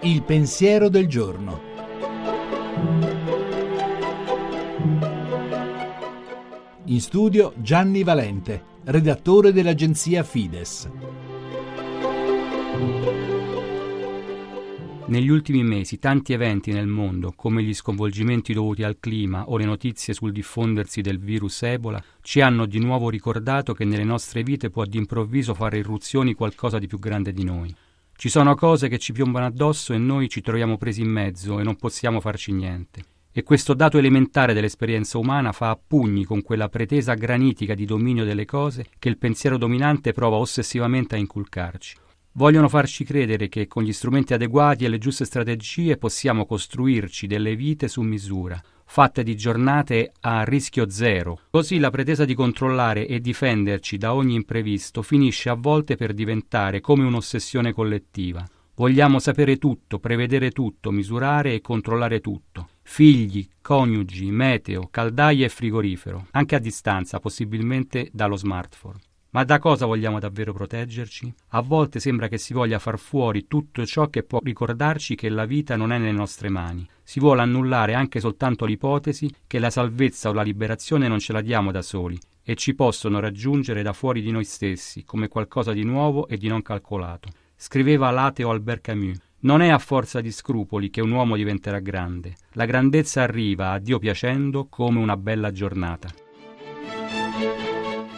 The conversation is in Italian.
Il pensiero del giorno. In studio Gianni Valente, redattore dell'agenzia Fides. Negli ultimi mesi tanti eventi nel mondo, come gli sconvolgimenti dovuti al clima o le notizie sul diffondersi del virus Ebola, ci hanno di nuovo ricordato che nelle nostre vite può d'improvviso fare irruzioni qualcosa di più grande di noi. Ci sono cose che ci piombano addosso e noi ci troviamo presi in mezzo e non possiamo farci niente. E questo dato elementare dell'esperienza umana fa a pugni con quella pretesa granitica di dominio delle cose che il pensiero dominante prova ossessivamente a inculcarci. Vogliono farci credere che con gli strumenti adeguati e le giuste strategie possiamo costruirci delle vite su misura, fatte di giornate a rischio zero. Così la pretesa di controllare e difenderci da ogni imprevisto finisce a volte per diventare come un'ossessione collettiva. Vogliamo sapere tutto, prevedere tutto, misurare e controllare tutto. Figli, coniugi, meteo, caldaia e frigorifero, anche a distanza, possibilmente dallo smartphone. Ma da cosa vogliamo davvero proteggerci? A volte sembra che si voglia far fuori tutto ciò che può ricordarci che la vita non è nelle nostre mani. Si vuole annullare anche soltanto l'ipotesi che la salvezza o la liberazione non ce la diamo da soli e ci possono raggiungere da fuori di noi stessi, come qualcosa di nuovo e di non calcolato. Scriveva l'ateo Albert Camus. Non è a forza di scrupoli che un uomo diventerà grande. La grandezza arriva, a Dio piacendo, come una bella giornata.